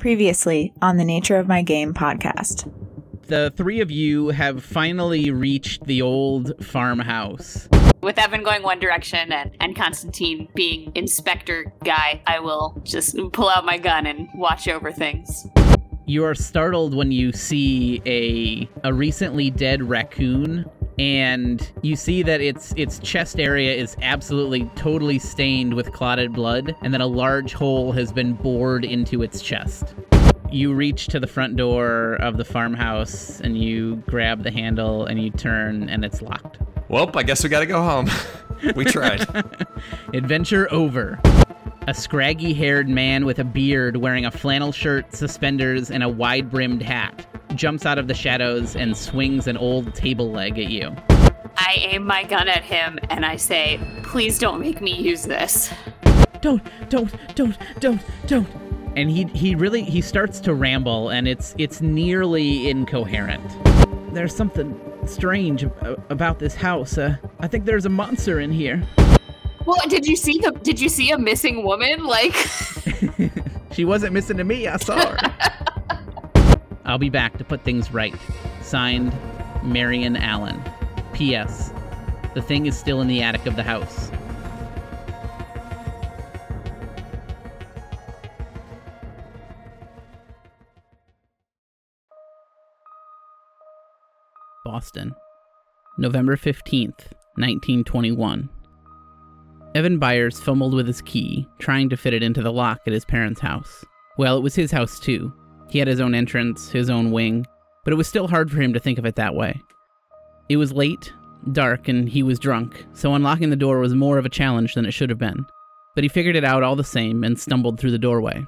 Previously on the Nature of My Game podcast. The three of you have finally reached the old farmhouse. With Evan going one direction and, and Constantine being inspector guy, I will just pull out my gun and watch over things. You are startled when you see a a recently dead raccoon and you see that its its chest area is absolutely totally stained with clotted blood and that a large hole has been bored into its chest. You reach to the front door of the farmhouse and you grab the handle and you turn and it's locked. Well, I guess we gotta go home. we tried. Adventure over. A scraggy haired man with a beard wearing a flannel shirt, suspenders, and a wide brimmed hat jumps out of the shadows and swings an old table leg at you. I aim my gun at him and I say, please don't make me use this. Don't, don't, don't, don't, don't. And he he really he starts to ramble and it's it's nearly incoherent. There's something strange about this house. Uh, I think there's a monster in here. Well, did you see the did you see a missing woman like She wasn't missing to me. I saw her. I'll be back to put things right. Signed, Marion Allen. P.S. The thing is still in the attic of the house. Boston, November 15th, 1921. Evan Byers fumbled with his key, trying to fit it into the lock at his parents' house. Well, it was his house too. He had his own entrance, his own wing, but it was still hard for him to think of it that way. It was late, dark, and he was drunk, so unlocking the door was more of a challenge than it should have been. But he figured it out all the same and stumbled through the doorway.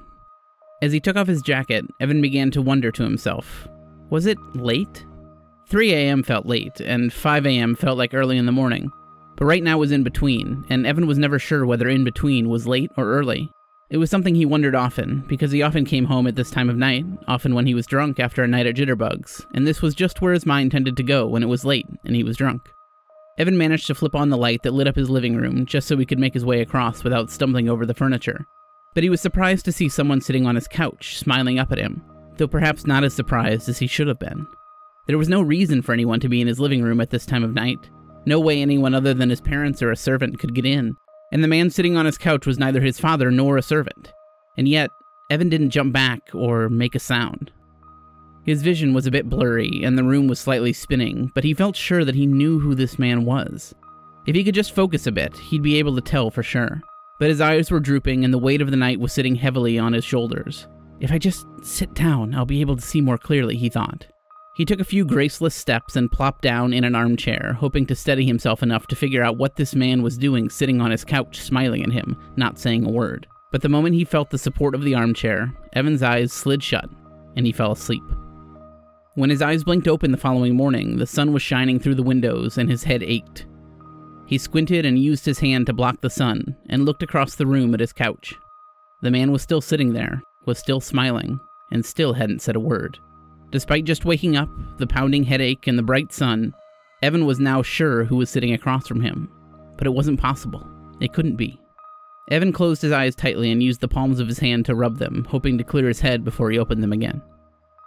As he took off his jacket, Evan began to wonder to himself was it late? 3 a.m. felt late, and 5 a.m. felt like early in the morning. But right now was in between, and Evan was never sure whether in between was late or early. It was something he wondered often, because he often came home at this time of night, often when he was drunk after a night at Jitterbugs, and this was just where his mind tended to go when it was late and he was drunk. Evan managed to flip on the light that lit up his living room just so he could make his way across without stumbling over the furniture. But he was surprised to see someone sitting on his couch, smiling up at him, though perhaps not as surprised as he should have been. There was no reason for anyone to be in his living room at this time of night. No way anyone other than his parents or a servant could get in, and the man sitting on his couch was neither his father nor a servant. And yet, Evan didn't jump back or make a sound. His vision was a bit blurry, and the room was slightly spinning, but he felt sure that he knew who this man was. If he could just focus a bit, he'd be able to tell for sure. But his eyes were drooping, and the weight of the night was sitting heavily on his shoulders. If I just sit down, I'll be able to see more clearly, he thought. He took a few graceless steps and plopped down in an armchair, hoping to steady himself enough to figure out what this man was doing sitting on his couch, smiling at him, not saying a word. But the moment he felt the support of the armchair, Evan's eyes slid shut, and he fell asleep. When his eyes blinked open the following morning, the sun was shining through the windows and his head ached. He squinted and used his hand to block the sun, and looked across the room at his couch. The man was still sitting there, was still smiling, and still hadn't said a word. Despite just waking up, the pounding headache, and the bright sun, Evan was now sure who was sitting across from him. But it wasn't possible. It couldn't be. Evan closed his eyes tightly and used the palms of his hand to rub them, hoping to clear his head before he opened them again.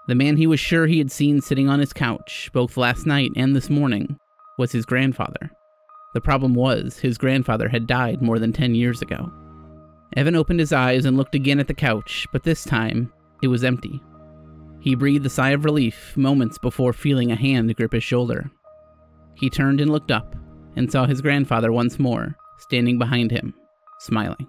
The man he was sure he had seen sitting on his couch, both last night and this morning, was his grandfather. The problem was, his grandfather had died more than 10 years ago. Evan opened his eyes and looked again at the couch, but this time, it was empty. He breathed a sigh of relief moments before feeling a hand grip his shoulder. He turned and looked up and saw his grandfather once more, standing behind him, smiling.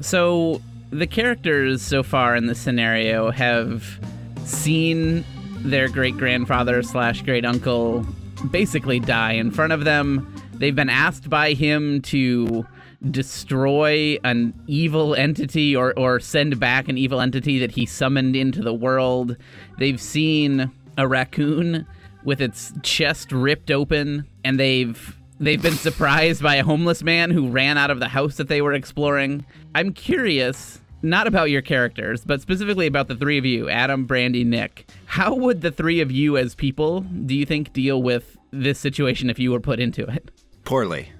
So the characters so far in this scenario have seen their great grandfather slash great uncle basically die in front of them. They've been asked by him to destroy an evil entity or, or send back an evil entity that he summoned into the world. They've seen a raccoon with its chest ripped open, and they've they've been surprised by a homeless man who ran out of the house that they were exploring. I'm curious, not about your characters, but specifically about the three of you, Adam, Brandy, Nick. How would the three of you as people, do you think, deal with this situation if you were put into it? Poorly.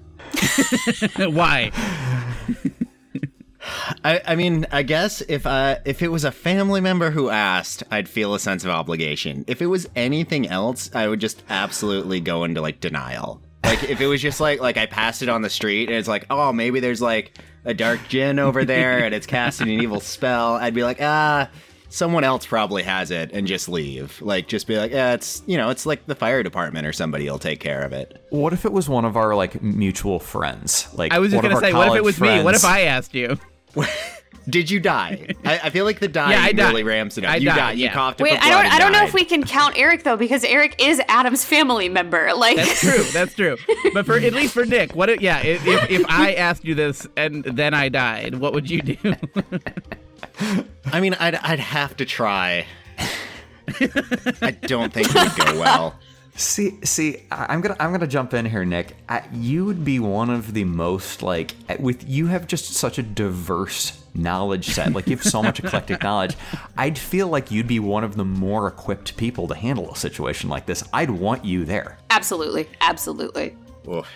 Why? I, I mean, I guess if uh, if it was a family member who asked, I'd feel a sense of obligation. If it was anything else, I would just absolutely go into like denial. Like if it was just like like I passed it on the street and it's like, oh, maybe there's like a dark jinn over there and it's casting an evil spell, I'd be like, ah, someone else probably has it and just leave. Like just be like, yeah, it's you know, it's like the fire department or somebody will take care of it. What if it was one of our like mutual friends? Like I was just gonna say, what if it college was me? What if? I asked you? Did you die? I, I feel like the dying Yeah, I died. really ramps it up. I you died, died. You yeah. coughed Wait, a I blood don't. I don't know if we can count Eric though, because Eric is Adam's family member. Like, That's true. That's true. But for at least for Nick, what? If, yeah, if, if if I asked you this and then I died, what would you do? I mean, I'd I'd have to try. I don't think it would go well. See, see, I- I'm gonna, I'm gonna jump in here, Nick. I, you would be one of the most like, with you have just such a diverse knowledge set. Like you have so much eclectic knowledge. I'd feel like you'd be one of the more equipped people to handle a situation like this. I'd want you there. absolutely, absolutely.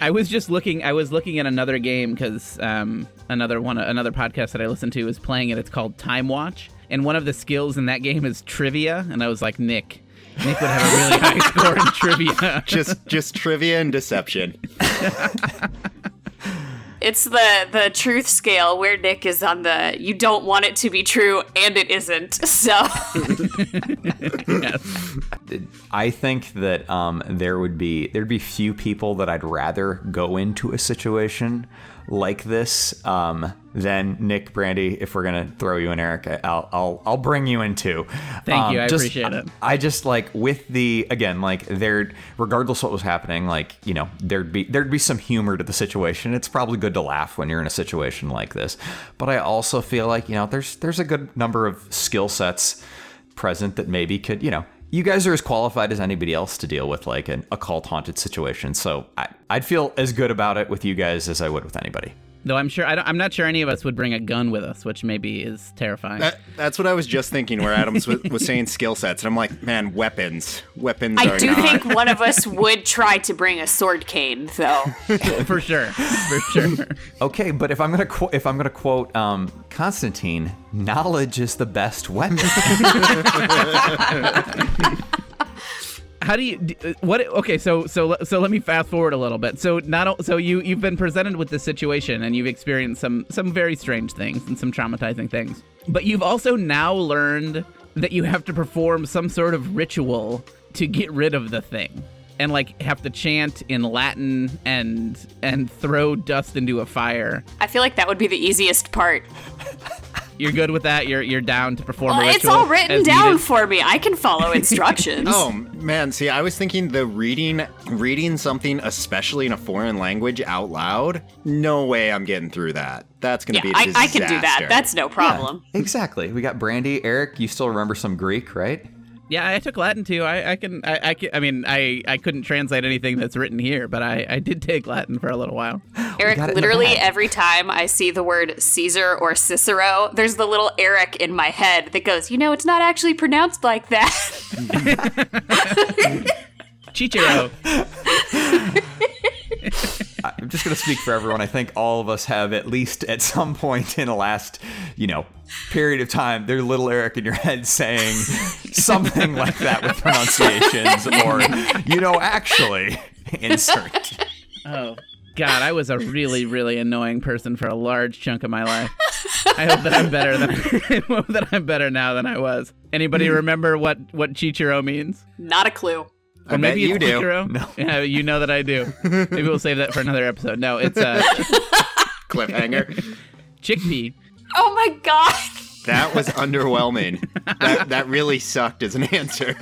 I was just looking. I was looking at another game because um, another one, another podcast that I listen to is playing it. It's called TimeWatch, and one of the skills in that game is trivia. And I was like, Nick, Nick would have a really high score in trivia. Just just trivia and deception. It's the the truth scale where Nick is on the you don't want it to be true and it isn't. So yes. I think that um, there would be there'd be few people that I'd rather go into a situation like this um, than Nick Brandy. If we're gonna throw you in, Eric, I'll I'll, I'll bring you in too. Thank you, I just- appreciate it. I just like with the again like there, regardless what was happening, like you know there'd be there'd be some humor to the situation. It's probably good to laugh when you're in a situation like this, but I also feel like you know there's there's a good number of skill sets present that maybe could you know you guys are as qualified as anybody else to deal with like an occult haunted situation so I, i'd feel as good about it with you guys as i would with anybody Though I'm sure I don't, I'm not sure any of us would bring a gun with us, which maybe is terrifying. That, that's what I was just thinking. Where Adams was, was saying skill sets, and I'm like, man, weapons, weapons. I are do not. think one of us would try to bring a sword cane, though. for sure, for sure. okay but if i'm gonna qu- if i'm gonna quote um, constantine knowledge is the best weapon How do you uh, what? Okay, so so so let me fast forward a little bit. So not o- so you you've been presented with this situation and you've experienced some some very strange things and some traumatizing things, but you've also now learned that you have to perform some sort of ritual to get rid of the thing and like have to chant in Latin and and throw dust into a fire. I feel like that would be the easiest part. You're good with that. You're you're down to perform Well, a it's all written down needed? for me. I can follow instructions. Oh man, see, I was thinking the reading reading something, especially in a foreign language, out loud. No way, I'm getting through that. That's gonna yeah, be a I, disaster. I can do that. That's no problem. exactly we got brandy eric you still remember some greek right Yeah, I took Latin too. I, I can I, I can I mean I I couldn't translate anything that's written here, but I I did take Latin for a little while. Eric, got it in the literally every time I see the word Caesar or Cicero, there's the little Eric in my head that goes, you know, it's not actually pronounced like that. Chichiro. I'm just going to speak for everyone. I think all of us have at least at some point in the last, you know, period of time, there's little Eric in your head saying something like that with pronunciations or, you know, actually, insert. Oh God, I was a really really annoying person for a large chunk of my life. I hope that I'm better than I hope that I'm better now than I was. Anybody hmm. remember what what Chichiro means? not a clue. I Or bet maybe you it's do. Chichiro? No. Yeah, you know that I do. Maybe we'll save that for another episode. No, it's uh, Cliffhanger. chickpea. Oh my god. That was underwhelming. That that really sucked as an answer.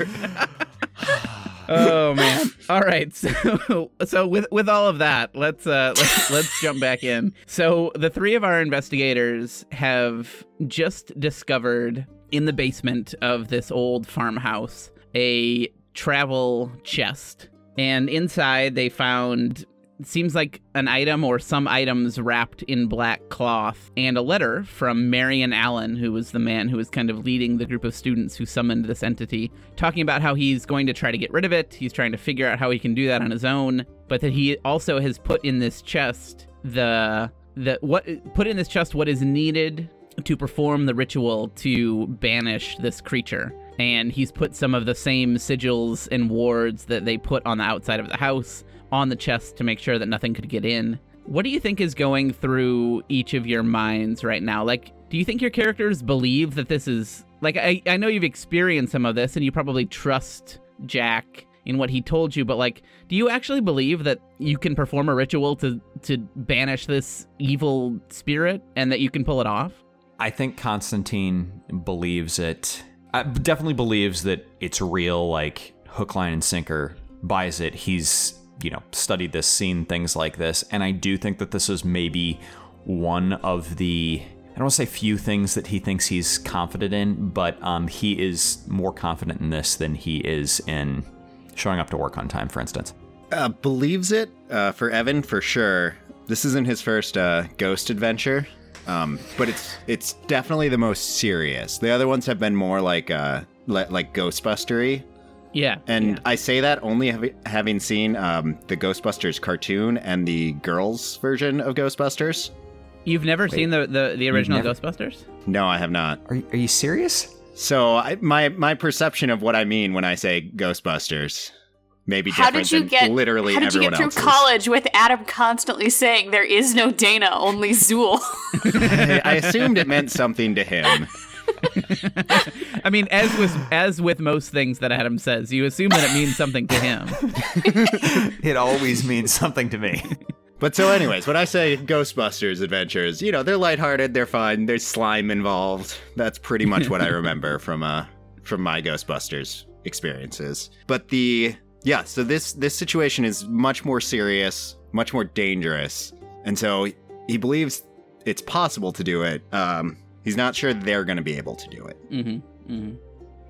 oh man. All right. So so with with all of that, let's uh let's let's jump back in. So the three of our investigators have just discovered in the basement of this old farmhouse a travel chest. And inside they found seems like an item or some items wrapped in black cloth and a letter from Marion Allen, who was the man who was kind of leading the group of students who summoned this entity, talking about how he's going to try to get rid of it. He's trying to figure out how he can do that on his own, but that he also has put in this chest the the what put in this chest what is needed to perform the ritual to banish this creature. And he's put some of the same sigils and wards that they put on the outside of the house on the chest to make sure that nothing could get in. What do you think is going through each of your minds right now? Like, do you think your characters believe that this is like I, I know you've experienced some of this and you probably trust Jack in what he told you, but like, do you actually believe that you can perform a ritual to to banish this evil spirit and that you can pull it off? I think Constantine believes it. Uh, definitely believes that it's real, like hook, line, and sinker. Buys it. He's you know studied this, seen things like this, and I do think that this is maybe one of the I don't want to say few things that he thinks he's confident in, but um, he is more confident in this than he is in showing up to work on time, for instance. Uh, believes it uh, for Evan for sure. This isn't his first uh, ghost adventure, um, but it's it's definitely the most serious. The other ones have been more like uh, le- like Ghostbustery, Yeah. and I say that only hav- having seen um, the Ghostbusters cartoon and the girls version of Ghostbusters. You've never seen the, the, the original never- Ghostbusters? No, I have not. Are you, are you serious? So I, my my perception of what I mean when I say Ghostbusters may be How different did you than get literally How did you get through else's. college with Adam constantly saying there is no Dana, only Zuul? I, I assumed it meant something to him. I mean, as with as with most things that Adam says, you assume that it means something to him. It always means something to me. But so, anyways, when I say Ghostbusters adventures, you know, they're lighthearted, they're fun, there's slime involved. That's pretty much what I remember from uh from my Ghostbusters experiences. But the yeah, so this this situation is much more serious, much more dangerous, and so he believes it's possible to do it. Um, he's not sure they're going to be able to do it. Mm-hmm. Mm-hmm.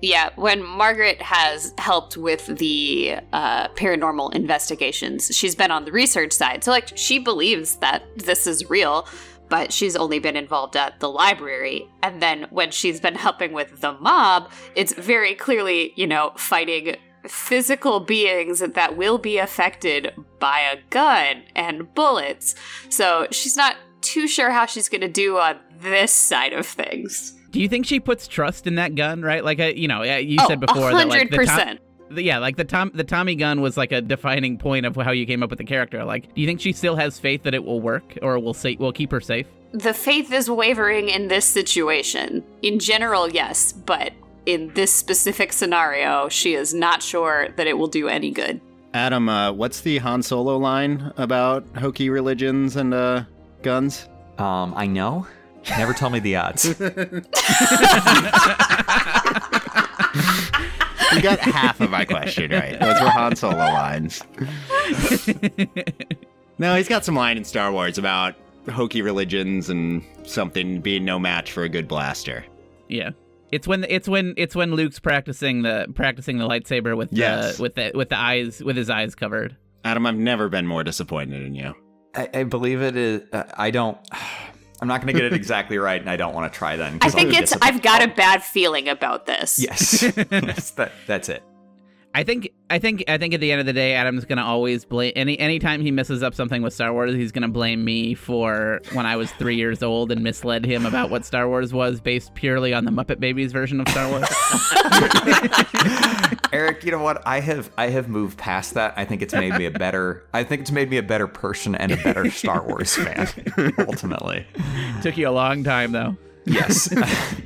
Yeah, when Margaret has helped with the uh, paranormal investigations, she's been on the research side. So, like, she believes that this is real, but she's only been involved at the library. And then when she's been helping with the mob, it's very clearly, you know, fighting physical beings that will be affected by a gun and bullets. So, she's not too sure how she's going to do on this side of things. Do you think she puts trust in that gun? Right, like you know, uh, you Oh, said before that like the Tom, 100%. the- yeah, like the Tom, the Tommy gun was like a defining point of how you came up with the character. Like, do you think she still has faith that it will work or will say will keep her safe? the faith is wavering in this situation. In general, yes, but in this specific scenario, she is not sure that it will do any good. Adam, uh, what's the Han Solo line about hokey religions and uh, guns? Um, I know. Never tell me the odds. You got half of my question right. Those were Han Solo lines. no, he's got some line in Star Wars about hokey religions and something being no match for a good blaster. Yeah. It's when it's when it's when Luke's practicing the practicing the lightsaber with Yes. the with the with the eyes with his eyes covered. Adam, I've never been more disappointed in you. I, I believe it is. Uh, I don't. I'm not going to get it exactly right, and I don't want to try then. I 'cause I'll think it's. I've got a bad feeling about this. Yes, yes that, that's it. I think I think I think at the end of the day, Adam's gonna always blame any anytime he messes up something with Star Wars, he's gonna blame me for when I was three years old and misled him about what Star Wars was based purely on the Muppet Babies version of Star Wars. Eric, you know what? I have I have moved past that. I think it's made me a better. I think it's made me a better person and a better Star Wars fan. Ultimately, Took you a long time though. yes. I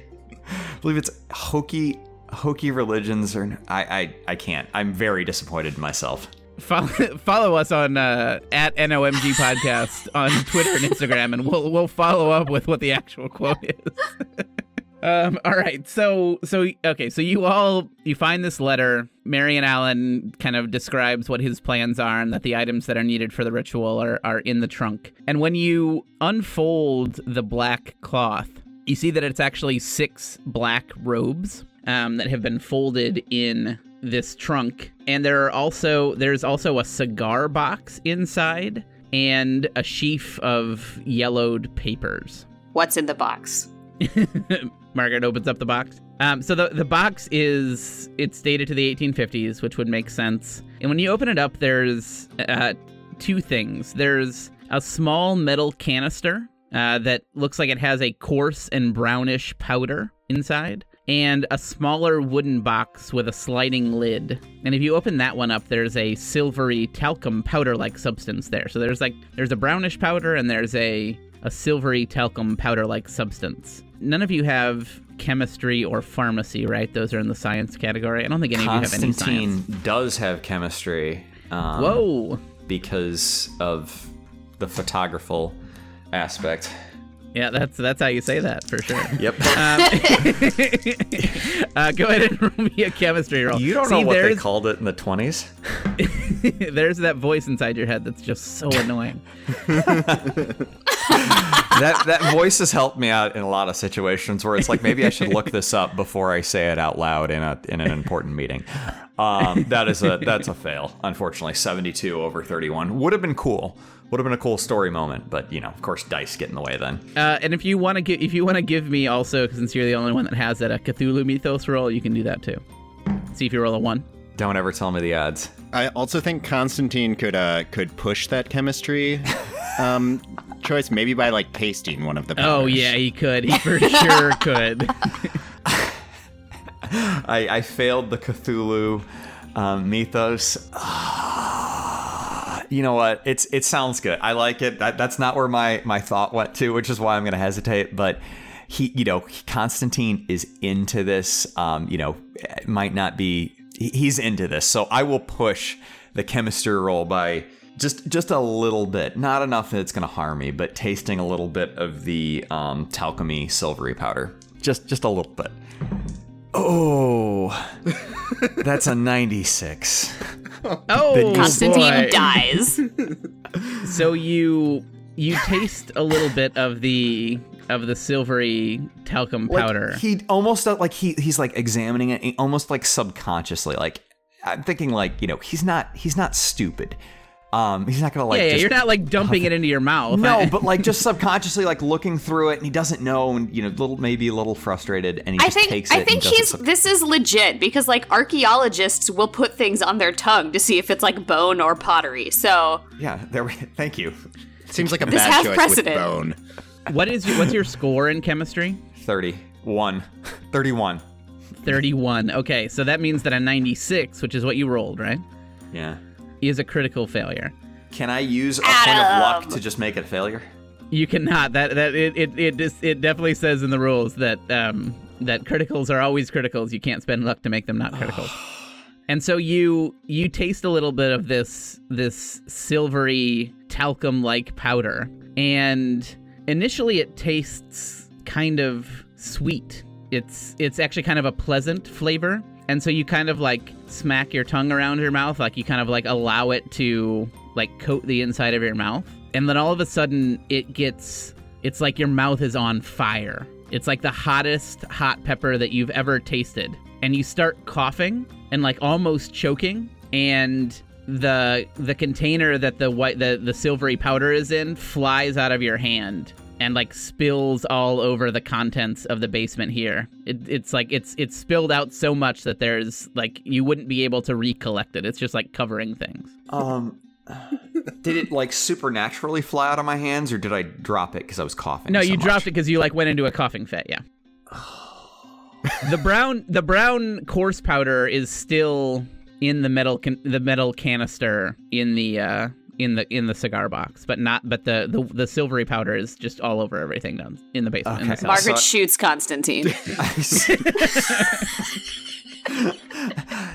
believe it's hokey hokey religions or I I I can't. I'm very disappointed in myself. follow, follow us on uh, at NOMG podcast on Twitter and Instagram, and we'll we'll follow up with what the actual quote is. um, all right, so so okay, so you all you find this letter. Marion Allen kind of describes what his plans are and that the items that are needed for the ritual are are in the trunk. And when you unfold the black cloth, you see that it's actually six black robes um, that have been folded in this trunk. And there are also there's also a cigar box inside and a sheaf of yellowed papers. What's in the box? margaret opens up the box. Um, so the, the box is it's dated to the 1850s which would make sense. And when you open it up there's uh, two things. There's a small metal canister uh, that looks like it has a coarse and brownish powder inside and a smaller wooden box with a sliding lid. And if you open that one up, there's a silvery talcum powder-like substance there. So there's like there's a brownish powder and there's a a silvery talcum powder-like substance. None of you have chemistry or pharmacy, right? Those are in the science category. I don't think any of you have any Constantine science. does have chemistry. Um, Whoa. Because of the photographical aspect. Yeah, that's that's how you say that for sure. Yep. Um, uh, go ahead and roll me a chemistry roll. you don't See, know what they called it in the 20s? There's that voice inside your head that's just so annoying. that that voice has helped me out in a lot of situations where it's like maybe I should look this up before I say it out loud in a in an important meeting. Um, that is a that's a fail. Unfortunately, seventy two over thirty one would have been cool. Would have been a cool story moment, but you know, of course, dice get in the way. Then Uh, and if you want to give, if you want to give me also, since you're the only one that has it, a Cthulhu mythos roll, you can do that too. See if you roll a one. don't ever tell me the odds. I also think Constantine could uh could push that chemistry um choice maybe by like pasting one of the Oh yeah, he could. He for sure could. I, I failed the Cthulhu um, mythos. You know what? It's it sounds good. I like it. That, that's not where my my thought went to, which is why I'm going to hesitate. But he, you know, Constantine is into this. Um, you know, it might not be. He's into this, so I will push the chemistry roll by just just a little bit, not enough that it's going to harm me, but tasting a little bit of the um, talcumy silvery powder, just just a little bit. Oh, that's a 96. Oh, Constantine boy. dies. So you you taste a little bit of the of the silvery talcum Like, powder. he almost uh, like he he's like examining it, almost like subconsciously. Like I'm thinking, like you know, he's not he's not stupid. Um, he's not gonna like. yeah, yeah, just- you're not like dumping it into your mouth. No, but like just subconsciously like looking through it, and he doesn't know, and you know, little maybe a little frustrated, and he I just think takes it. I think does it he's sub- this is legit because like archaeologists will put things on their tongue to see if it's like bone or pottery. So yeah. There. we Thank you. Seems like a This bad has choice precedent. with bone. what is your, what's your score in chemistry? 31. 31. 31. Okay, so that means that a 96, which is what you rolled, right, Yeah. Is a critical failure. Can I use a point of luck to just make it a failure? You cannot. That that it it it, just, it definitely says in the rules that um that criticals are always criticals. You can't spend luck to make them not criticals. And so you you taste a little bit of this this silvery talcum like powder, and initially it tastes kind of sweet. It's it's actually kind of a pleasant flavor, and so you kind of like smack your tongue around your mouth, like you kind of like allow it to like coat the inside of your mouth, and then all of a sudden it gets it's like your mouth is on fire. It's like the hottest hot pepper that you've ever tasted. And you start coughing and like almost choking and the the container that the white the, the silvery powder is in flies out of your hand and like spills all over the contents of the basement here. It, it's like it's it's spilled out so much that there's like you wouldn't be able to recollect it. It's just like covering things. Um, did it like supernaturally fly out of my hands, or did I drop it because I was coughing? No, so you much? dropped it because you like went into a coughing fit. Yeah. the brown, the brown coarse powder is still in the metal, can- the metal canister in the uh, in the in the cigar box, but not. But the the, the silvery powder is just all over everything down in the basement. in the Margaret So- shoots Constantine.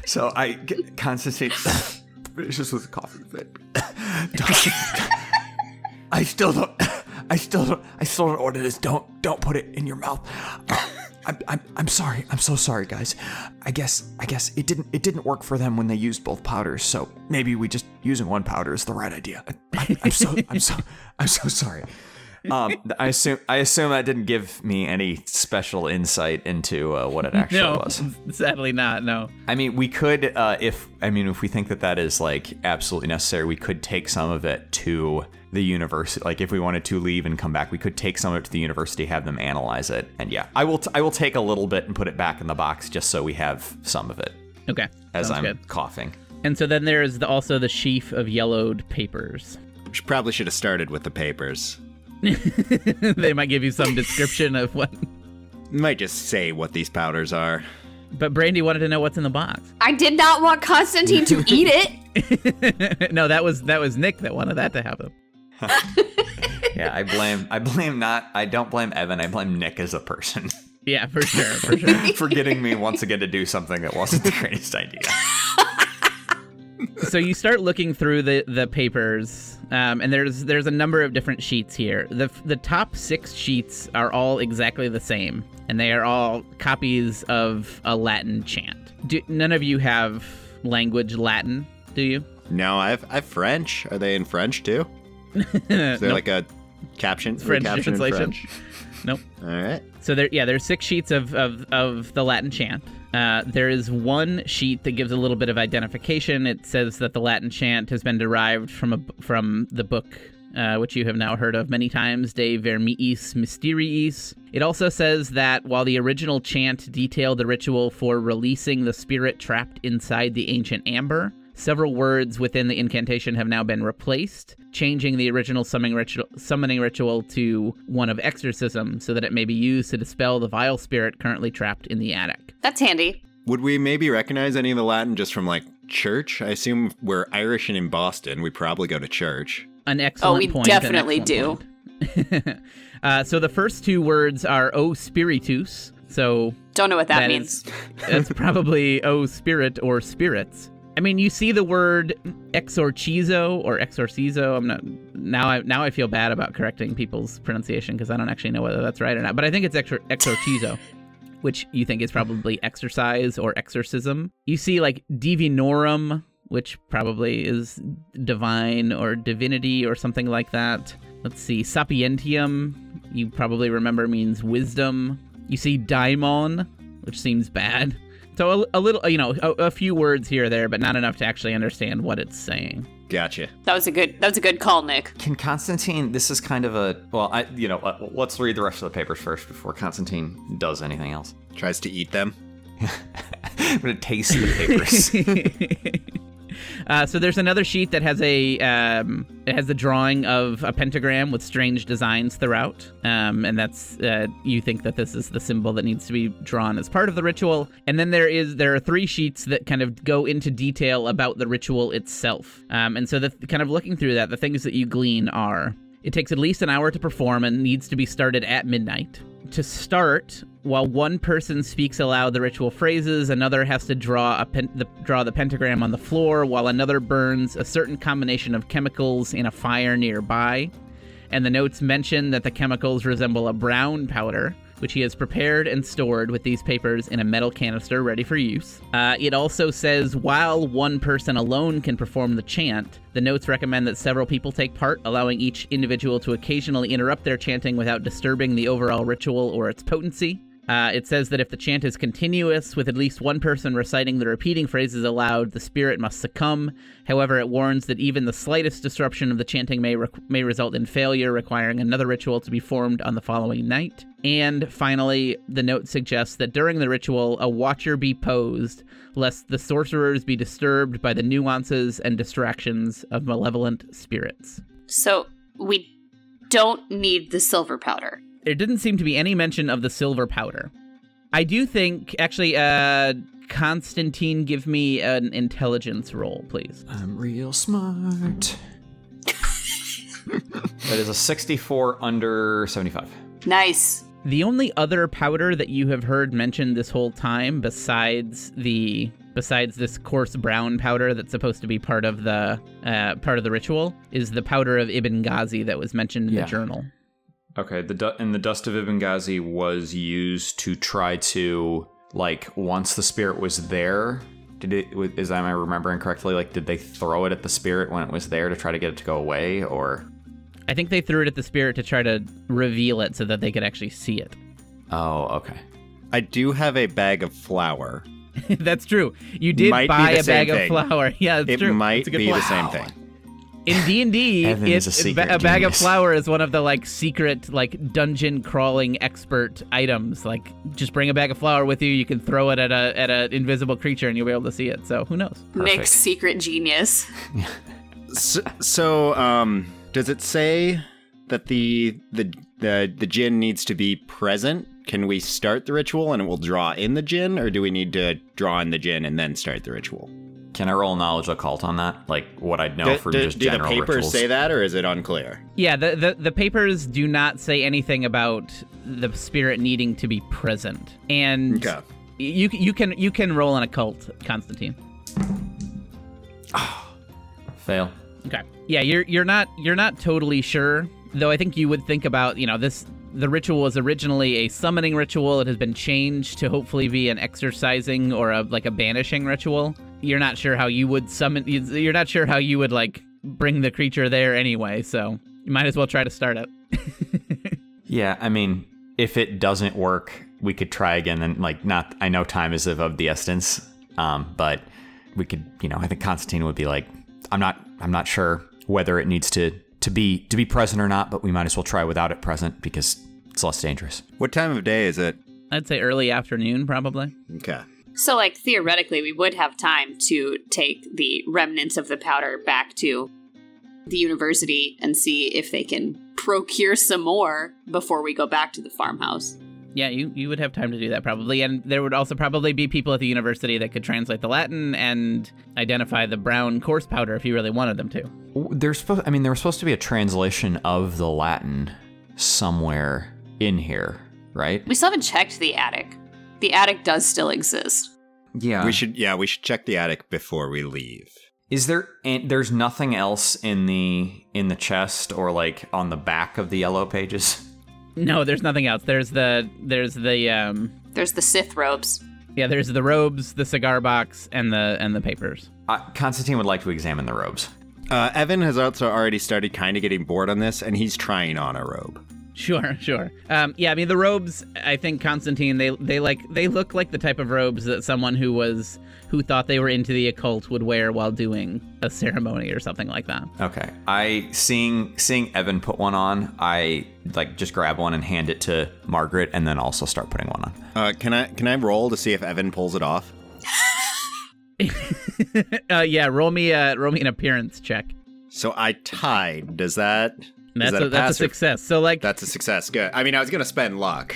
so I Constantine finishes with a coughing fit. I still don't. I still don't. I still don't order this. Don't don't put it in your mouth. I'm, I'm I'm sorry. I'm so sorry, guys. I guess I guess it didn't it didn't work for them when they used both powders. So maybe we just using one powder is the right idea. I, am so I'm so I'm so sorry. Um, I assume I assume that didn't give me any special insight into uh, what it actually no, was. sadly not. No. I mean, we could, uh, if I mean, if we think that that is like absolutely necessary, we could take some of it to the university. Like, if we wanted to leave and come back, we could take some of it to the university, have them analyze it, and yeah, I will. T- I will take a little bit and put it back in the box just so we have some of it Okay. as Sounds I'm good. coughing. And so then there's the, also the sheaf of yellowed papers. Which probably should have started with the papers. they might give you some description of what. Might just say what these powders are. But Brandy wanted to know what's in the box. I did not want Constantine to eat it. no, that was that was Nick that wanted that to happen. Yeah, I blame. I blame not. I don't blame Evan. I blame Nick as a person Yeah, for sure, for sure. for getting me once again to do something that wasn't the greatest idea. so you start looking through the the papers, um, and there's there's a number of different sheets here. the The top six sheets are all exactly the same, and they are all copies of a Latin chant. Do, none of you have language Latin, do you? No, I've I've French. Are they in French too? Is there Nope. like a caption? French caption translation. French? Nope. All right. So there, yeah, there's six sheets of, of, of the Latin chant. Uh, there is one sheet that gives a little bit of identification. It says that the Latin chant has been derived from a from the book, uh, which you have now heard of many times, De Vermiis Mysteriis. It also says that while the original chant detailed the ritual for releasing the spirit trapped inside the ancient amber, several words within the incantation have now been replaced, changing the original summoning ritual, summoning ritual to one of exorcism so that it may be used to dispel the vile spirit currently trapped in the attic. That's handy. Would we maybe recognize any of the Latin just from like church? I assume we're Irish and in Boston. We probably go to church. An excellent we point. an definitely do. uh, so the first two words are O Spiritus. So Don't know what that, That means. is- That's probably "o spirit or spirits. I mean, you see the word exorcizo or exorcizo. I'm not now. I now I feel bad about correcting people's pronunciation because I don't actually know whether that's right or not. But I think it's exor- exorcizo, which you think is probably exercise or exorcism. You see like divinorum, which probably is divine or divinity or something like that. Let's see, sapientium. You probably remember means wisdom. You see daimon, which seems bad. So a, a little, you know, a, a few words here or there, but not enough to actually understand what it's saying. Gotcha. That was a good. That was a good call, Nick. Can Constantine? This is kind of a well. I you know uh, let's read the rest of the papers first before Constantine does anything else. Tries to eat them. I'm gonna taste the papers. Uh, so there's another sheet that has a um, it has the drawing of a pentagram with strange designs throughout, um, and that's uh, you think that this is the symbol that needs to be drawn as part of the ritual. And then there is there are three sheets that kind of go into detail about the ritual itself. Um, and so the kind of looking through that, the things that you glean are it takes at least an hour to perform and needs to be started at midnight. To start, while one person speaks aloud the ritual phrases, another has to draw a pen- the, draw the pentagram on the floor, while another burns a certain combination of chemicals in a fire nearby. And the notes mention that the chemicals resemble a brown powder, which he has prepared and stored with these papers in a metal canister ready for use. Uh, it also says while one person alone can perform the chant, the notes recommend that several people take part, allowing each individual to occasionally interrupt their chanting without disturbing the overall ritual or its potency. Uh, it says that if the chant is continuous, with at least one person reciting the repeating phrases aloud, the spirit must succumb. However, it warns that even the slightest disruption of the chanting may, re- may result in failure, requiring another ritual to be formed on the following night. And finally, the note suggests that during the ritual, a watcher be posed, lest the sorcerers be disturbed by the nuances and distractions of malevolent spirits. So we don't need the silver powder. There didn't seem to be any mention of the silver powder. I do think, actually, uh, Constantine, give me an intelligence roll, please. I'm real smart. that is a 64 under 75. Nice. The only other powder that you have heard mentioned this whole time, besides the besides this coarse brown powder that's supposed to be part of the uh, part of the ritual, is the powder of Ibn Ghazi that was mentioned in Yeah. the journal. Okay, the and the dust of Ibn Ghazi was used to try to like once the spirit was there. Did it? Is wa- Is am I remembering correctly? Like, did they throw it at the spirit when it was there to try to get it to go away, or? I think they threw it at the spirit to try to reveal it so that they could actually see it. Oh, okay. I do have a bag of flour. that's true. You did Might buy a bag same of flour. Yeah, that's It true. might That's be point. the same thing. In D and D, Evan a a, ba- a bag of flour is one of the like secret like dungeon crawling expert items. Like, just bring a bag of flour with you. You can throw it at a at an invisible creature, and you'll be able to see it. So who knows? Nick's secret genius. So, so um, does it say that the the the the jinn needs to be present? Can we start the ritual and it will draw in the jinn, or do we need to draw in the jinn and then start the ritual? Can I roll knowledge occult on that? Like what I'd know do for do- just do the papers rituals. say that, or is it unclear? Yeah, the, the the papers do not say anything about the spirit needing to be present, and Okay. you you can you can roll an occult, Constantine. Fail. Okay. Yeah, you're you're not you're not totally sure, though. I think you would think about you know this. The ritual was originally a summoning ritual. It has been changed to hopefully be an exorcising or a like a banishing ritual. You're not sure how you would summon. You're not sure how you would like bring the creature there anyway. So you might as well try to start it. Yeah, I mean, if it doesn't work, we could try again. And like, not I know time is of, of the essence, um, but we could, you know, I think Constantine would be like, I'm not, I'm not sure whether it needs to to be to be present or not, but we might as well try without it present because it's less dangerous. What time of day is it? I'd say early afternoon, probably. Okay. So, like, theoretically, we would have time to take the remnants of the powder back to the university and see if they can procure some more before we go back to the farmhouse. Yeah, you, you would have time to do that probably. And there would also probably be people at the university that could translate the Latin and identify the brown coarse powder if you really wanted them to. There's supposed, I mean, there was supposed to be a translation of the Latin somewhere in here, right? We still haven't checked the attic. The attic does still exist. Yeah. We should yeah, we should check the attic before we leave. Is there? And there's nothing else in the in the chest or like on the back of the yellow pages. No, there's nothing else. There's the there's the um There's the Sith robes. yeah, there's the robes, the cigar box, and the and the papers. Uh, Constantine would like to examine the robes. Uh, Evan has also already started kind of getting bored on this, and he's trying on a robe. Sure, sure. Um, yeah, I mean the robes. I think Constantine. They they like they look like the type of robes that someone who was who thought they were into the occult would wear while doing a ceremony or something like that. Okay. I seeing seeing Evan put one on. I like just grab one and hand it to Margaret, and then also start putting one on. Uh, can I can I roll to see if Evan pulls it off? uh, yeah, roll me a roll me an appearance check. So I tied. Does that? That's that a, that's a success. So like That's a success. Good. I mean, I was gonna spend luck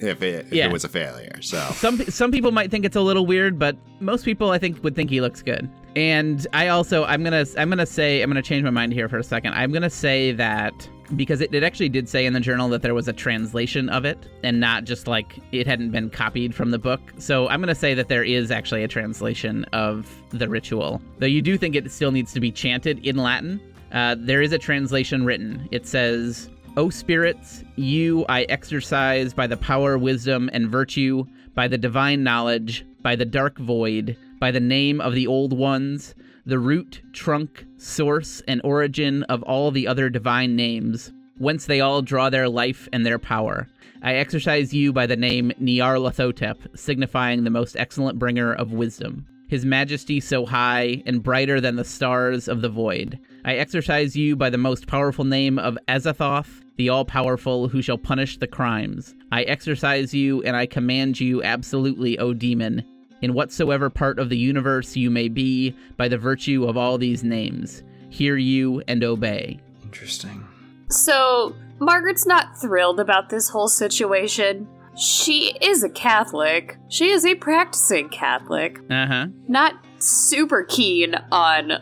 if it if Yeah. it was a failure. So some some people might think it's a little weird, but most people I think would think he looks good. And I also I'm gonna I'm gonna say I'm gonna change my mind here for a second. I'm gonna say that because it, it actually did say in the journal that there was a translation of it and not just like it hadn't been copied from the book. So I'm gonna say that there is actually a translation of the ritual. Though you do think it still needs to be chanted in Latin. Uh, there is a translation written. It says, O spirits, you I exercise by the power, wisdom, and virtue, by the divine knowledge, by the dark void, by the name of the old ones, the root, trunk, source, and origin of all the other divine names, whence they all draw their life and their power. I exercise you by the name Nyarlathotep, signifying the most excellent bringer of wisdom. His majesty so high and brighter than the stars of the void. I exercise you by the most powerful name of Azathoth, the all powerful, who shall punish the crimes. I exercise you and I command you absolutely, O demon, in whatsoever part of the universe you may be, by the virtue of all these names. Hear you and obey. Interesting. So, Margaret's not thrilled about this whole situation. She is a Catholic. She is a practicing Catholic. Uh huh. Not super keen on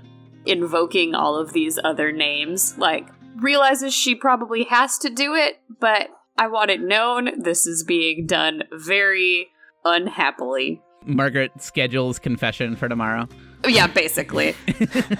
invoking all of these other names. Like, realizes she probably has to do it, but I want it known this is being done very unhappily. Margaret schedules confession for tomorrow. Yeah, basically.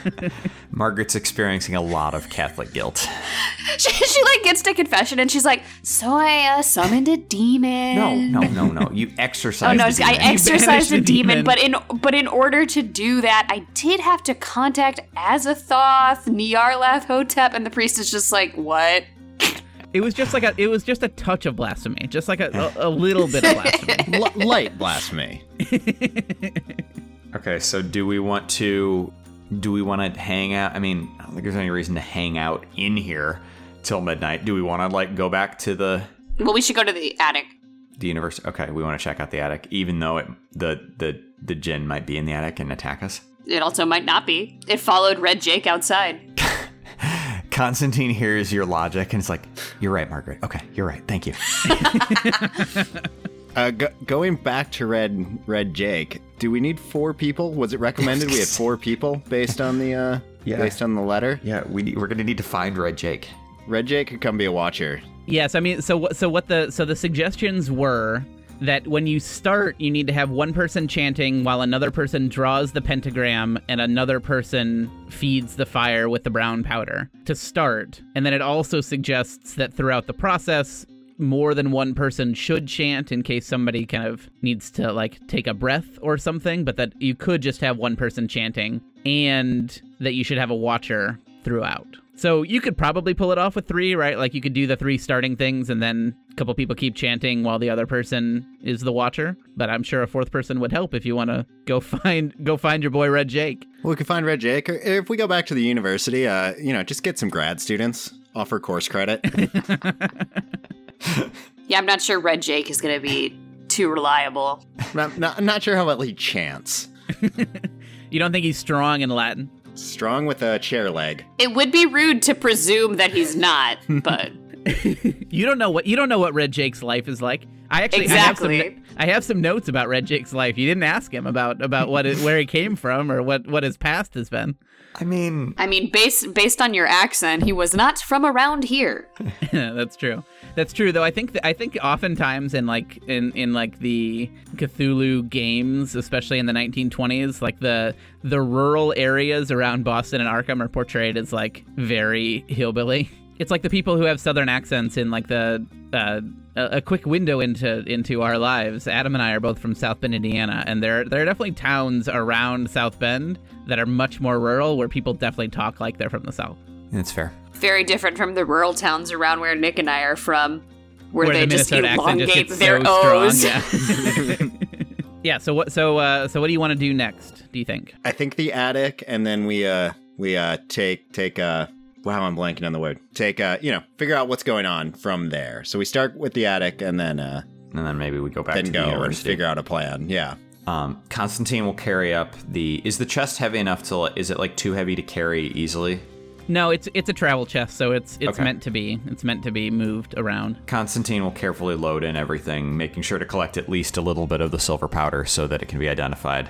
Margaret's experiencing a lot of Catholic guilt. she, she like gets to confession and she's like, "So I uh, summoned a demon." No, no, no, no. You exercise. Oh no! the I demon. exorcised the a demon, demon. but in but in order to do that, I did have to contact Azathoth, Nyarlathotep, and the priest is just like, "What?" It was just like a it was just a touch of blasphemy, just like a, a, a little bit of blasphemy. L- light blasphemy. Okay, so do we want to do we want to hang out? I mean, I don't think there's any reason to hang out in here till midnight. Do we want to like go back to the Well, we should go to the attic. the universe? Okay, we want to check out the attic, even though it the the the djinn might be in the attic and attack us. It also might not be. It followed Red Jake outside. Constantine hears your logic and it's like, "You're right, Margaret. Okay, you're right. Thank you." Uh, go- going back to Red Red Jake, do we need four people? Was it recommended we had four people based on the uh, Yeah. based on the letter? yeah, we need, we're gonna need to find Red Jake. Red Jake could come be a watcher. Yes, I mean, so? So what the so the suggestions were that when you start, you need to have one person chanting while another person draws the pentagram and another person feeds the fire with the brown powder to start. And then it also suggests that throughout the process, more than one person should chant in case somebody kind of needs to like take a breath or something, but that you could just have one person chanting and that you should have a watcher throughout. So you could probably pull it off with three, right? Like you could do the three starting things and then a couple people keep chanting while the other person is the watcher. But I'm sure a fourth person would help if you want to go find go find your boy Red Jake. Well, we could find Red Jake, or if we go back to the university, uh, you know, just get some grad students, offer course credit. Yeah, I'm not sure Red Jake is going to be too reliable. not, not, not sure how well he chants. You don't think he's strong in Latin? Strong with a chair leg. It would be rude to presume that he's not, but You don't know what you don't know what Red Jake's life is like. I actually Exactly. I have some I have some notes about Red Jake's life. You didn't ask him about about what it, where he came from or what what his past has been. I mean, I mean, based based on your accent, he was not from around here. That's true. That's true though. I think I think oftentimes in like in in like the Cthulhu games, especially in the 1920s, like the the rural areas around Boston and Arkham are portrayed as like very hillbilly. It's like the people who have southern accents in like the uh, a, quick window into into our lives. Adam and I are both from South Bend, Indiana, and there there are definitely towns around South Bend that are much more rural where people definitely talk like they're from the south. it's fair. Very different from the rural towns around where Nick and I are from, where, where they the just Minnesota just elongate their so O's. strong. Yeah. yeah. So what? So uh, so what do you want to do next? Do you think? I think the attic, and then we uh we uh take take uh wow I'm blanking on the word. Take uh you know figure out what's going on from there. So we start with the attic, and then uh And then maybe we go back then to go the and figure out a plan. Yeah. Um, Constantine will carry up the. Is the chest heavy enough to? Is it like too heavy to carry easily? No, it's it's a travel chest, so it's it's Okay. meant to be it's meant to be moved around. Constantine will carefully load in everything, making sure to collect at least a little bit of the silver powder so that it can be identified.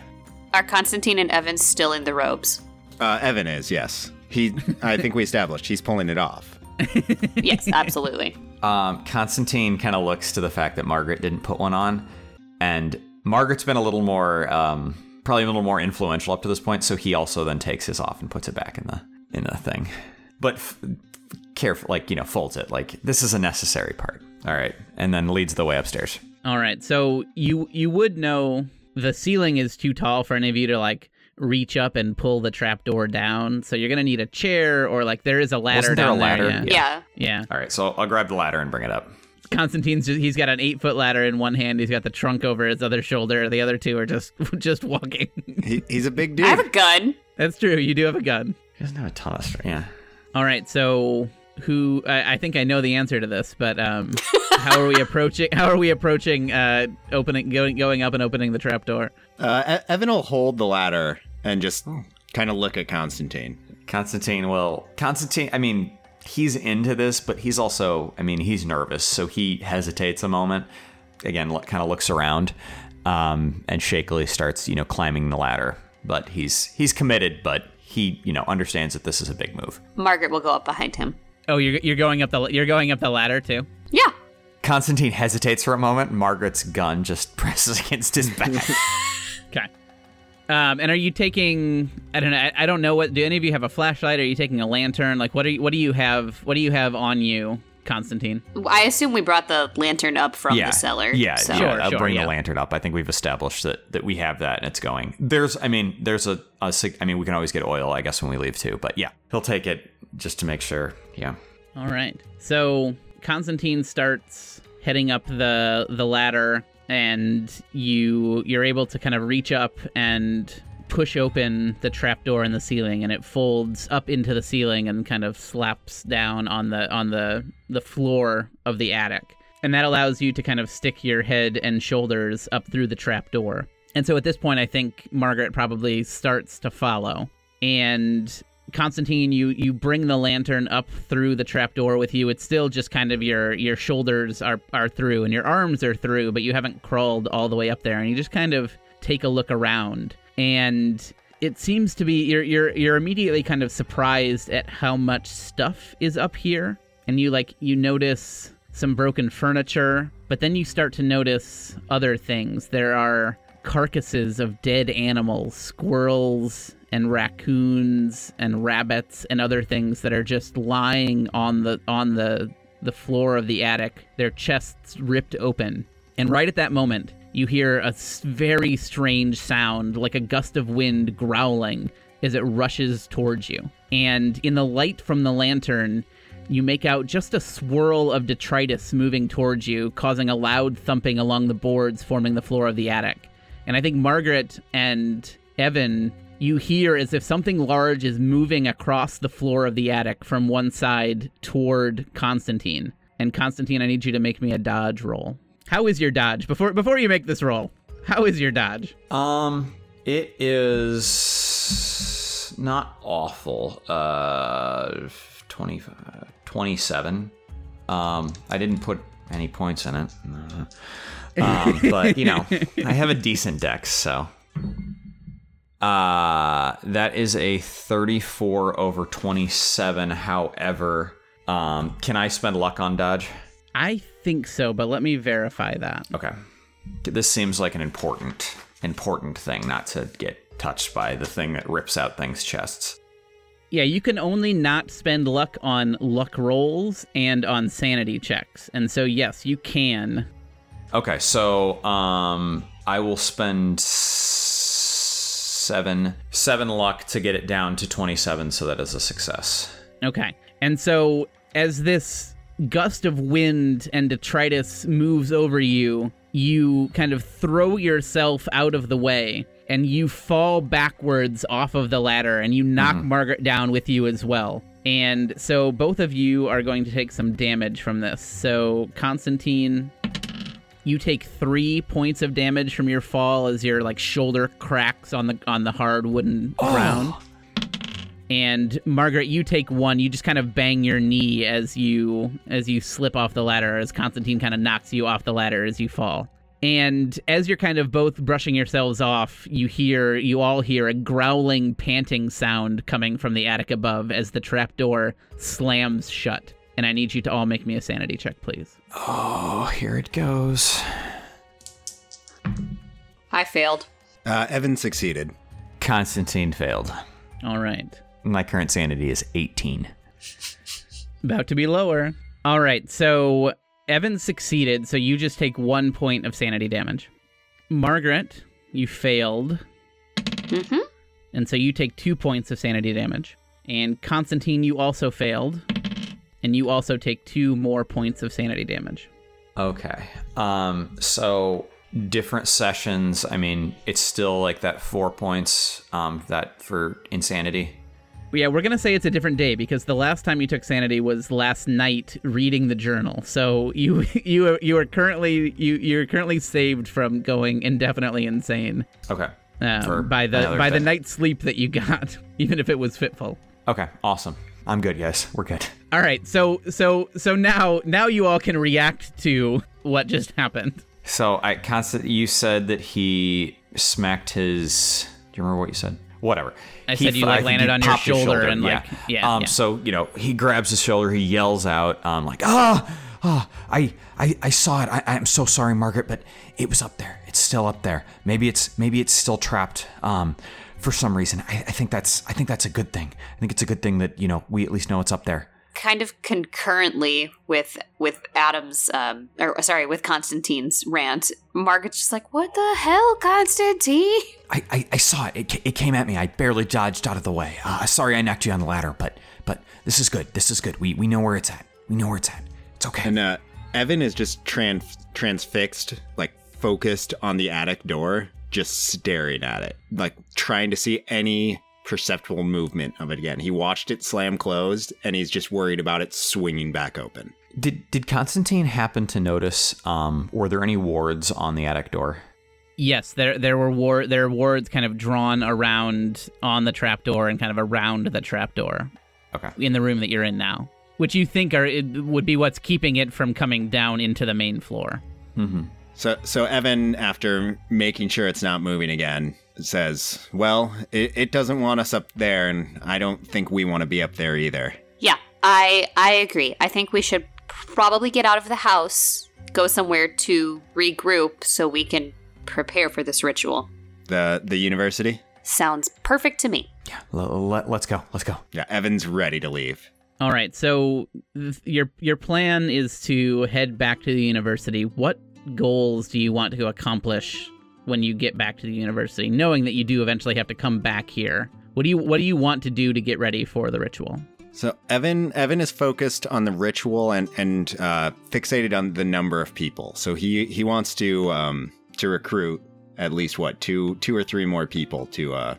Are Constantine and Evan still in the robes? Uh, Evan is yes. He I think we established he's pulling it off. Yes, absolutely. Um, Constantine kind of looks to the fact that Margaret didn't put one on, and Margaret's been a little more, um, probably a little more influential up to this point. So he also then takes his off and puts it back in the in the thing, but f- careful, like you know, folds it. Like this is a necessary part. All right, and then leads the way upstairs. All right. So you you would know the ceiling is too tall for any of you to like reach up and pull the trapdoor down. So you're gonna need a chair or like there is a ladder Wasn't there down a ladder? there. Yeah. Yeah. Yeah. yeah. All right, so I'll grab the ladder and bring it up. Constantine's just, he's got an eight foot ladder in one hand. He's got the trunk over his other shoulder. The other two are just just walking. He, he's a big dude. I have a gun. That's true. You do have a gun. He doesn't have a ton of strength. Yeah. All right. So who? I, I think I know the answer to this, but um, how are we approaching? How are we approaching? Uh, opening, going, going up and opening the trapdoor. Uh, E- Evan will hold the ladder and just kind of look at Constantine. Constantine will. Constantine, I mean, he's into this, but he's also, I mean, he's nervous, so he hesitates a moment. Again, kind of looks around, um, and shakily starts, you know, climbing the ladder. But he's he's committed, but he, you know, understands that this is a big move. Margaret will go up behind him. Oh, you're you're going up the you're going up the ladder too. Yeah. Constantine hesitates for a moment. Margaret's gun just presses against his back. Okay. Um, and are you taking? I don't know. I, I don't know what. Do any of you have a flashlight? Are you taking a lantern? Like, what are you? What do you have? What do you have on you, Constantine? I assume we brought the lantern up from yeah. the cellar. Yeah, so. yeah. Sure, I'll sure, bring yeah. the lantern up. I think we've established that that we have that and it's going. There's, I mean, there's a, a sig- I mean, we can always get oil, I guess, when we leave too. But yeah, he'll take it just to make sure. Yeah. All right. So Constantine starts heading up the the ladder, and you you're able to kind of reach up and push open the trapdoor in the ceiling, and it folds up into the ceiling and kind of slaps down on the on the the floor of the attic, and that allows you to kind of stick your head and shoulders up through the trapdoor. And so at this point, I think Margaret probably starts to follow, and Constantine, you you bring the lantern up through the trapdoor with you. It's still just kind of your your shoulders are are through and your arms are through, but you haven't crawled all the way up there. And you just kind of take a look around, and it seems to be you're you're you're immediately kind of surprised at how much stuff is up here, and you like you notice some broken furniture, but then you start to notice other things. There are carcasses of dead animals, squirrels and raccoons and rabbits and other things that are just lying on the on the the floor of the attic, their chests ripped open. And right at that moment, you hear a very strange sound, like a gust of wind growling as it rushes towards you. And in the light from the lantern, you make out just a swirl of detritus moving towards you, causing a loud thumping along the boards forming the floor of the attic. And I think Margaret and Evan, you hear as if something large is moving across the floor of the attic from one side toward Constantine. And Constantine, I need you to make me a dodge roll. How is your dodge? Before before you make this roll, how is your dodge? Um, it is not awful. Uh, 20, 27. Um, I didn't put any points in it. Um, but you know, I have a decent dex, so. Uh, that is a 34 over 27. However, um, can I spend luck on dodge? I think so, but let me verify that. Okay. This seems like an important, important thing not to get touched by the thing that rips out things' chests. Yeah, you can only not spend luck on luck rolls and on sanity checks. And so yes, you can. Okay, so um, I will spend seven seven luck to get it down to twenty seven, so that is a success. Okay. And so as this gust of wind and detritus moves over you, you kind of throw yourself out of the way and you fall backwards off of the ladder and you knock mm-hmm. Margaret down with you as well. And so both of you are going to take some damage from this. So Constantine, you take three points of damage from your fall as your like shoulder cracks on the on the hard wooden oh, ground. And Margaret, you take one. You just kind of bang your knee as you as you slip off the ladder, as Constantine kind of knocks you off the ladder as you fall. And as you're kind of both brushing yourselves off, you hear you all hear a growling, panting sound coming from the attic above as the trapdoor slams shut. And I need you to all make me a sanity check, please. Oh, here it goes. I failed. Uh, Evan succeeded. Constantine failed. All right. My current sanity is 18. About to be lower. All right, so Evan succeeded, so you just take one point of sanity damage. Margaret, you failed, Mm-hmm. and so you take two points of sanity damage. And Constantine, you also failed, and you also take two more points of sanity damage. Okay. Um, so different sessions. I mean, it's still like that four points. Um, that for insanity. Yeah, we're gonna say it's a different day because the last time you took sanity was last night reading the journal. So you you are you are currently you you're currently saved from going indefinitely insane. Okay. um, by the by the day. night's sleep that you got, even if it was fitful. Okay. Awesome. I'm good, guys. We're good. All right, so so so now now you all can react to what just happened. So I constant. You said that he smacked his. Do you remember what you said? Whatever. I He said you, like, landed on your his shoulder and, like, yeah, Um. yeah. So you know he grabs his shoulder. He yells out, um, like ah Oh, I, I, I saw it. I, I'm so sorry, Margaret, but it was up there. It's still up there. Maybe it's, maybe it's still trapped. Um, for some reason, I, I think that's, I think that's a good thing. I think it's a good thing that you know we at least know it's up there. Kind of concurrently with with Adam's um or sorry with Constantine's rant, Margaret's just like, "What the hell, Constantine?" I, I, I saw it. it. It came at me. I barely dodged out of the way. Uh, sorry, I knocked you on the ladder, but, but this is good. This is good. We, we know where it's at. We know where it's at. It's okay. And uh, Evan is just trans- transfixed, like focused on the attic door, just staring at it, like trying to see any perceptible movement of it again. He watched it slam closed, and he's just worried about it swinging back open. Did did Constantine happen to notice? Um, were there any wards on the attic door? Yes, there there were war there are wards kind of drawn around on the trapdoor and kind of around the trapdoor Okay. in the room that you're in now, which you think are it would be what's keeping it from coming down into the main floor. So, so Evan, after making sure it's not moving again, says, "Well, it, it doesn't want us up there, and I don't think we want to be up there either." Yeah, I I agree. I think we should probably get out of the house, go somewhere to regroup so we can prepare for this ritual. The the university. Sounds perfect to me. Yeah. L- let, let's go. Let's go. Yeah, Evan's ready to leave. All right, so th- your your plan is to head back to the university. What goals do you want to accomplish when you get back to the university, knowing that you do eventually have to come back here? What do you what do you want to do to get ready for the ritual? So Evan Evan is focused on the ritual and and uh, fixated on the number of people. So he he wants to um, to recruit at least what two two or three more people to uh,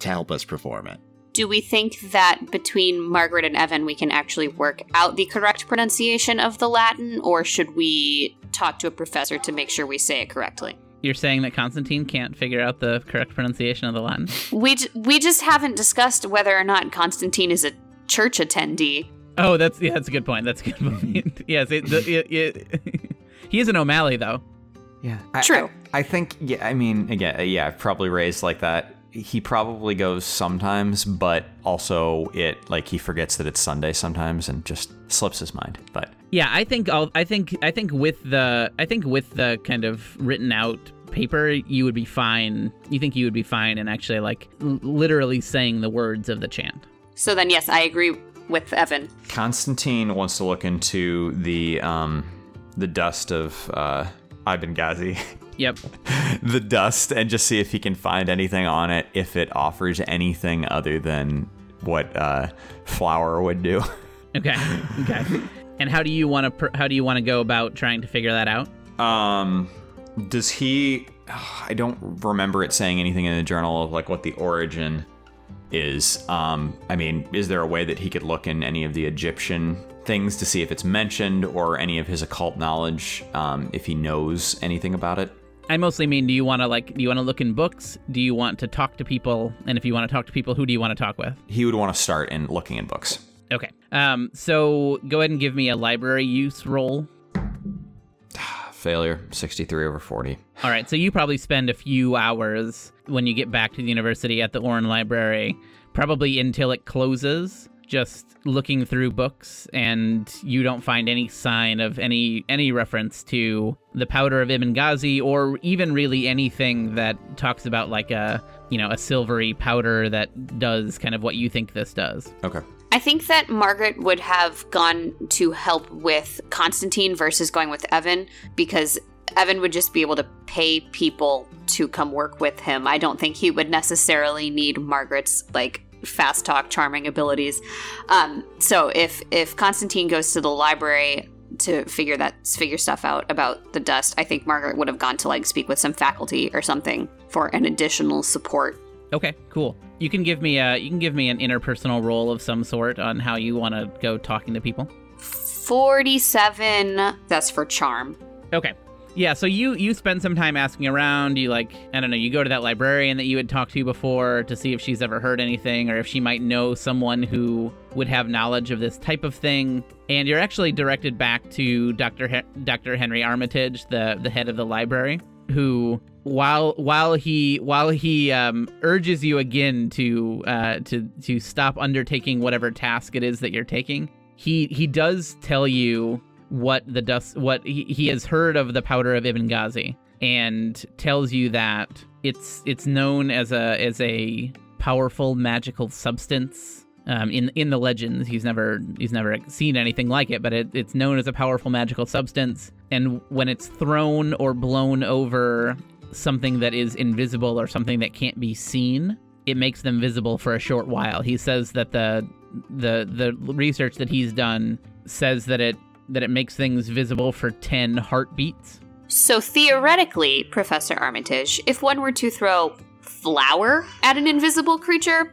to help us perform it. Do we think that between Margaret and Evan we can actually work out the correct pronunciation of the Latin, or should we talk to a professor to make sure we say it correctly? You're saying that Constantine can't figure out the correct pronunciation of the Latin? We j- we just haven't discussed whether or not Constantine is a church attendee. Oh, that's yeah, that's a good point. That's a good point. yes, it, the, it, it, he is an O'Malley though. Yeah. I, True. I, I think. Yeah. I mean, again, uh, yeah. Probably raised like that. He probably goes sometimes, but also it like he forgets that it's Sunday sometimes and just slips his mind. But Yeah, I think I'll, I think I think with the I think with the kind of written out paper, you would be fine. You think you would be fine and actually like l- literally saying the words of the chant. So then, yes, I agree with Evan. Constantine wants to look into the um the dust of uh Ibn Ghazi. Yep. the dust and just see if he can find anything on it if it offers anything other than what uh, flour would do. Okay. Okay. and how do you want to pr- how do you want to go about trying to figure that out? Um, does he? I don't remember it saying anything in the journal of like what the origin is. Um, I mean, is there a way that he could look in any of the Egyptian things to see if it's mentioned or any of his occult knowledge, um, if he knows anything about it? I mostly mean do you want to like do you want to look in books? Do you want to talk to people? And if you want to talk to people, who do you want to talk with? He would want to start in looking in books. Okay. Um so go ahead and give me a library use roll. Failure, 63 over 40. All right, so you probably spend a few hours when you get back to the university at the Orne Library, probably until it closes, just looking through books, and you don't find any sign of any any reference to the powder of Ibn Ghazi, or even really anything that talks about like a you know a silvery powder that does kind of what you think this does. Okay. I think that Margaret would have gone to help with Constantine versus going with Evan because Evan would just be able to pay people to come work with him. I don't think he would necessarily need Margaret's like fast talk charming abilities. Um, so if if Constantine goes to the library to figure that figure stuff out about the dust, I think Margaret would have gone to like speak with some faculty or something for an additional support. Okay, cool. You can give me a you can give me an interpersonal role of some sort on how you want to go talking to people. 47 that's for charm. Okay. Yeah, so you you spend some time asking around. You like I don't know. You go to that librarian that you had talked to before to see if she's ever heard anything or if she might know someone who would have knowledge of this type of thing. And you're actually directed back to Dr. He- Dr. Henry Armitage, the the head of the library, who while while he while he um, urges you again to uh, to to stop undertaking whatever task it is that you're taking, he he does tell you what the dust what he, he has heard of the powder of Ibn Ghazi and tells you that it's it's known as a as a powerful magical substance. Um, in in the legends, he's never he's never seen anything like it, but it, it's known as a powerful magical substance. And when it's thrown or blown over something that is invisible or something that can't be seen, it makes them visible for a short while. He says that the the the research that he's done says that it that it makes things visible for 10 heartbeats. So theoretically, Professor Armitage, if one were to throw flour at an invisible creature,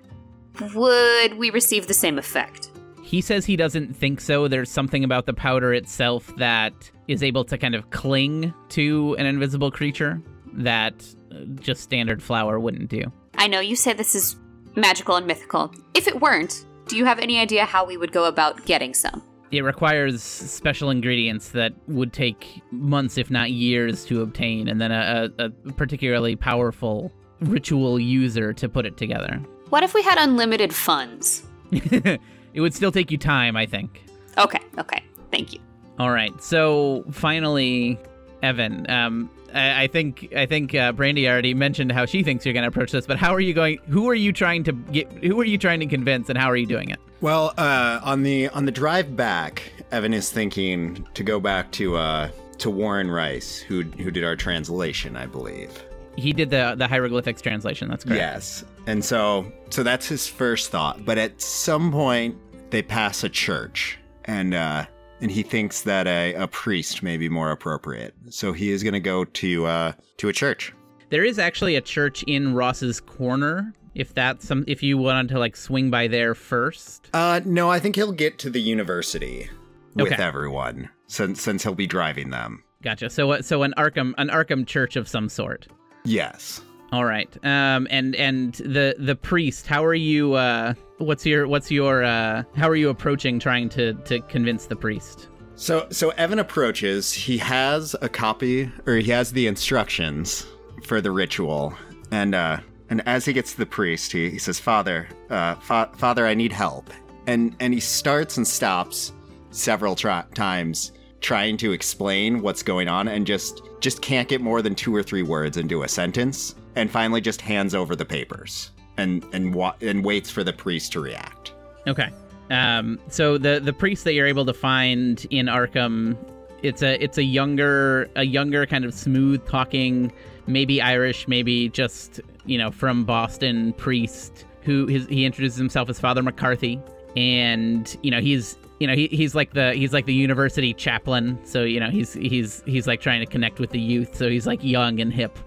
would we receive the same effect? He says he doesn't think so. There's something about the powder itself that is able to kind of cling to an invisible creature that uh, just standard flour wouldn't do. I know you say this is magical and mythical. If it weren't, do you have any idea how we would go about getting some? It requires special ingredients that would take months, if not years, to obtain, and then a, a, a particularly powerful ritual user to put it together. What if we had unlimited funds? it would still take you time, I think. Okay, okay. Thank you. All right. So finally, Evan, um, I, I think I think uh, Brandy already mentioned how she thinks you're going to approach this, but how are you going? Who are you trying to get? Who are you trying to convince, and how are you doing it? Well, uh, on the on the drive back, Evan is thinking to go back to uh, to Warren Rice, who who did our translation, I believe. He did the the hieroglyphics translation. That's correct. Yes, and so so that's his first thought. But at some point, they pass a church, and uh, and he thinks that a, a priest may be more appropriate. So he is going to go to uh, to a church. There is actually a church in Ross's Corner. If that's some, if you wanted to like swing by there first. Uh, no, I think he'll get to the university with Okay. everyone since since he'll be driving them. Gotcha. So what? So an Arkham, an Arkham church of some sort. Yes. All right. Um, and and the the priest. How are you? Uh, what's your what's your? Uh, how are you approaching trying to to convince the priest? So so Evan approaches. He has a copy, or he has the instructions for the ritual, and uh, and as he gets to the priest, he, he says, "Father, uh, fa- Father, I need help." And and he starts and stops several times trying to explain what's going on, and just just can't get more than two or three words into a sentence, and finally just hands over the papers and and wa- and waits for the priest to react. Okay. Um, so the the priest that you're able to find in Arkham, it's a it's a younger a younger kind of smooth talking, maybe Irish, maybe just you know from Boston priest who his, he introduces himself as Father McCarthy, and you know he's you know he, he's like the he's like the university chaplain, so you know he's he's he's like trying to connect with the youth, so he's like young and hip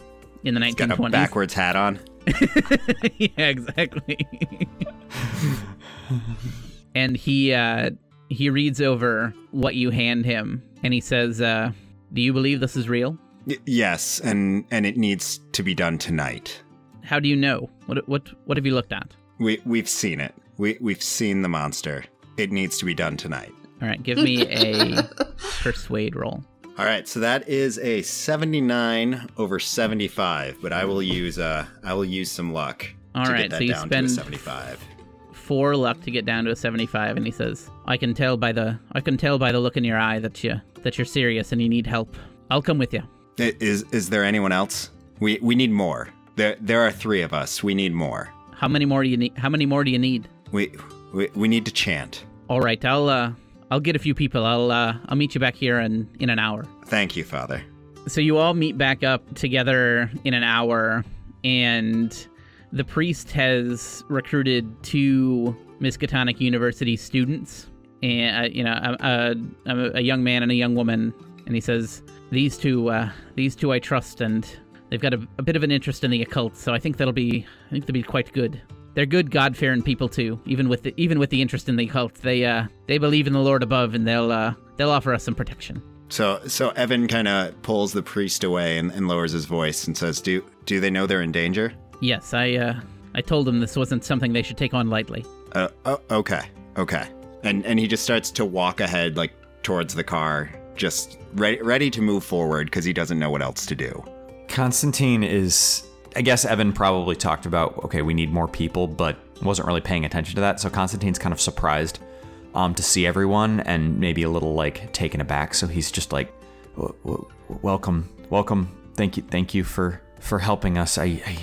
in the Got a 1920s. backwards hat on. yeah, exactly. and he uh, he reads over what you hand him, and he says, uh, "Do you believe this is real? Y- yes, and and it needs to be done tonight. How do you know? What what what have you looked at? We we've seen it. We we've seen the monster. It needs to be done tonight. All right, give me a persuade roll. All right, so that is a 79 over 75, but I will use uh I will use some luck All to right, get that so you down to a spend 75. Four luck to get down to a seventy-five, and he says, "I can tell by the I can tell by the look in your eye that you that you're serious and you need help. I'll come with you." I- Is is there anyone else? We we need more. There there are 3 of us. We need more. How many more do you need? How many more do you need? We we, we need to chant. All right, I'll uh, I'll get a few people. I'll uh, I'll meet you back here in in an hour. Thank you, Father. So you all meet back up together in an hour, and the priest has recruited two Miskatonic University students, and uh, you know, a, a, a young man and a young woman, and he says, "These two, uh, these two, I trust, and they've got a, a bit of an interest in the occult, so I think that'll be, I think they'll be quite good." They're good God-fearing people too, even with the, even with the interest in the occult. They uh, they believe in the Lord above, and they'll uh, they'll offer us some protection. So so Evan kind of pulls the priest away and, and lowers his voice and says, "Do do they know they're in danger?" Yes, I uh, I told them this wasn't something they should take on lightly. Uh, oh, okay, okay. And and he just starts to walk ahead, like towards the car, just ready ready to move forward because he doesn't know what else to do. Constantine is. I guess Evan probably talked about, okay, we need more people, but wasn't really paying attention to that. So Constantine's kind of surprised um, to see everyone and maybe a little like taken aback. So he's just like, "W- w- "Welcome, welcome. Thank you, thank you for for helping us." I, I,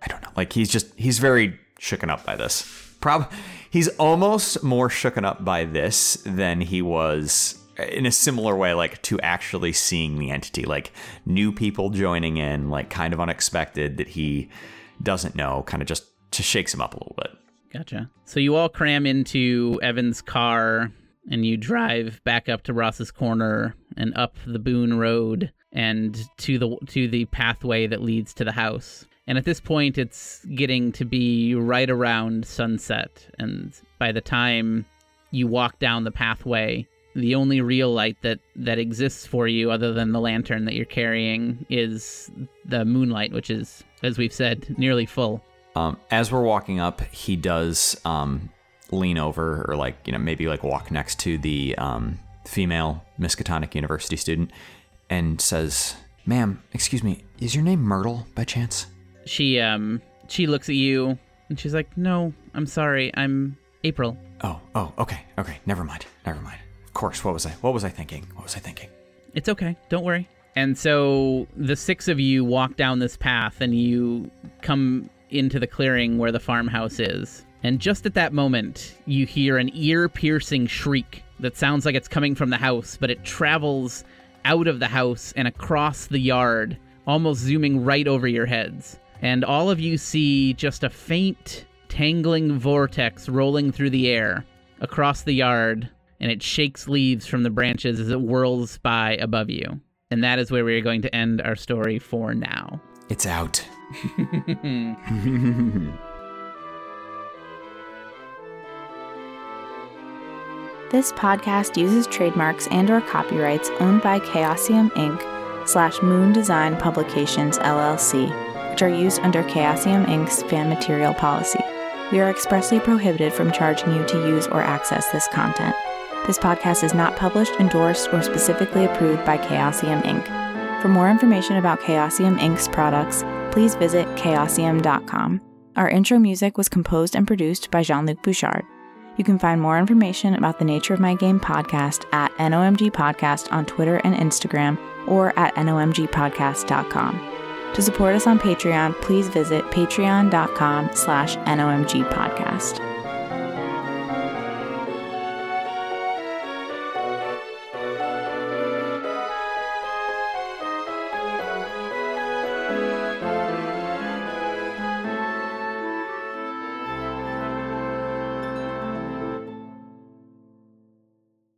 I don't know. Like he's just he's very shooken up by this. Prob he's almost more shooken up by this than he was in a similar way, like to actually seeing the entity, like new people joining in, like kind of unexpected that he doesn't know, kind of just just shakes him up a little bit. Gotcha. So you all cram into Evan's car and you drive back up to Ross's corner and up the Boone Road and to the to the pathway that leads to the house. And at this point it's getting to be right around sunset and by the time you walk down the pathway, the only real light that that exists for you other than the lantern that you're carrying is the moonlight which is as we've said nearly full. Um, as we're walking up, he does um, lean over or like you know maybe like walk next to the um, female Miskatonic University student and says, "Ma'am, excuse me, is your name Myrtle by chance?" she um she looks at you and she's like no i'm sorry i'm april Oh, oh, okay, okay, never mind, never mind. Course, what was I? What was I thinking? What was I thinking? it's okay don't worry and so the six of you walk down this path and you come into the clearing where the farmhouse is and just at that moment you hear an ear-piercing shriek that sounds like it's coming from the house but it travels out of the house and across the yard almost zooming right over your heads and all of you see just a faint, tangling vortex rolling through the air across the yard, and it shakes leaves from the branches as it whirls by above you. And that is where we are going to end our story for now. It's out. This podcast uses trademarks and or copyrights owned by Chaosium Inc. slash Moon Design Publications LLC, which are used under Chaosium Inc.'s fan material policy. We are expressly prohibited from charging you to use or access this content. This podcast is not published, endorsed, or specifically approved by Chaosium Inc. For more information about Chaosium Inc.'s products, please visit chaosium.com. Our intro music was composed and produced by Jean Luc Bouchard. You can find more information about the Nature of My Game podcast at NOMG Podcast on Twitter and Instagram or at nomgpodcast.com. To support us on Patreon, please visit patreon.com slash nomgpodcast.